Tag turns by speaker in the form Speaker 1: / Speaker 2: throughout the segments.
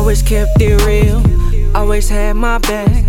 Speaker 1: Always kept it real, always had my back.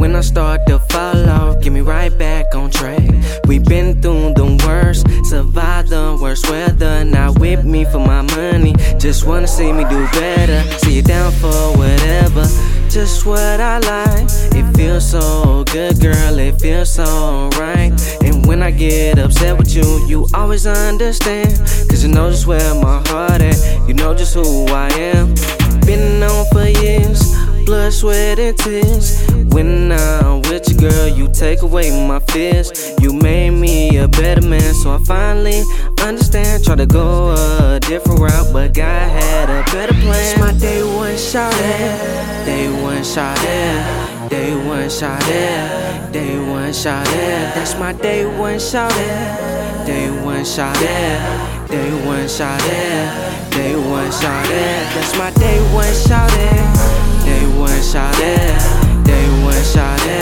Speaker 1: When I start to fall off, get me right back on track. We been through the worst, survived the worst weather. Not with me for my money, just wanna see me do better. See you down for whatever, just what I like. It feels so good, girl, it feels so right. And when I get upset with you, you always understand. Cause you know just where my heart at, you know just who I am. Been on for years blood, sweat, and tears. When I'm with you, girl, you take away my fears. You made me a better man, so I finally understand. Try to go a different route, but God had a better plan. It's my day one shot at, day one shot at, day one shot at, day one shot at. That's my day one shot at, day one shot at, day one shot at, day one shot at. That's my day one shot at. Day one shot at, day one shot at,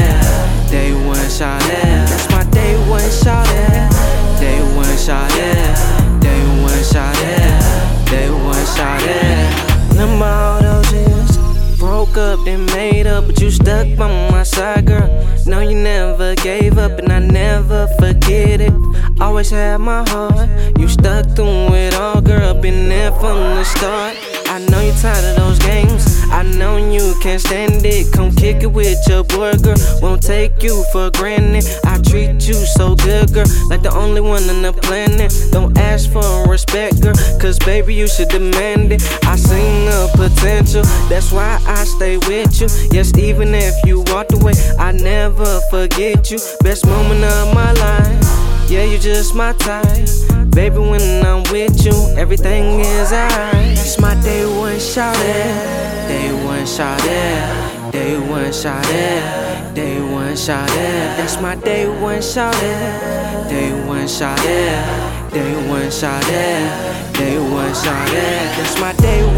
Speaker 1: up then made up, but you stuck by my side, girl. No, you never gave up, and I never forget it. Always had my heart, you stuck through it all, girl. Been there from the start. I know you're tired of those games. I know you can't stand it. Come kick it with your boy, girl. Won't take you for granted. I treat you so good, girl. Like the only one on the planet. Don't ask for respect, girl. Cause baby, you should demand it. I seen the potential. That's why I stay with you. Yes, even if you walked away, I never forget you. Best moment of my life. Yeah, you just my type. Baby, when I'm with you, everything is alright. It's my day one shot at, day one shot at, day one shot at, day one shot at. That's my day one shot day one shot day one shot day one shot at. That's my day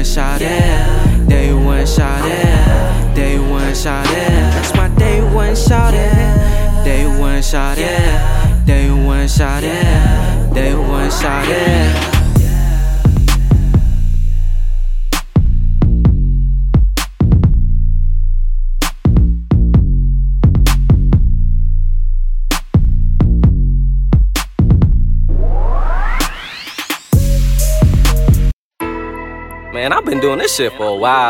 Speaker 1: one shot at, day one shot at, day one shot at. That's my day one shot at, day one shot at. Day one shot at, day one shot at. Man, I've been doing this shit for a while.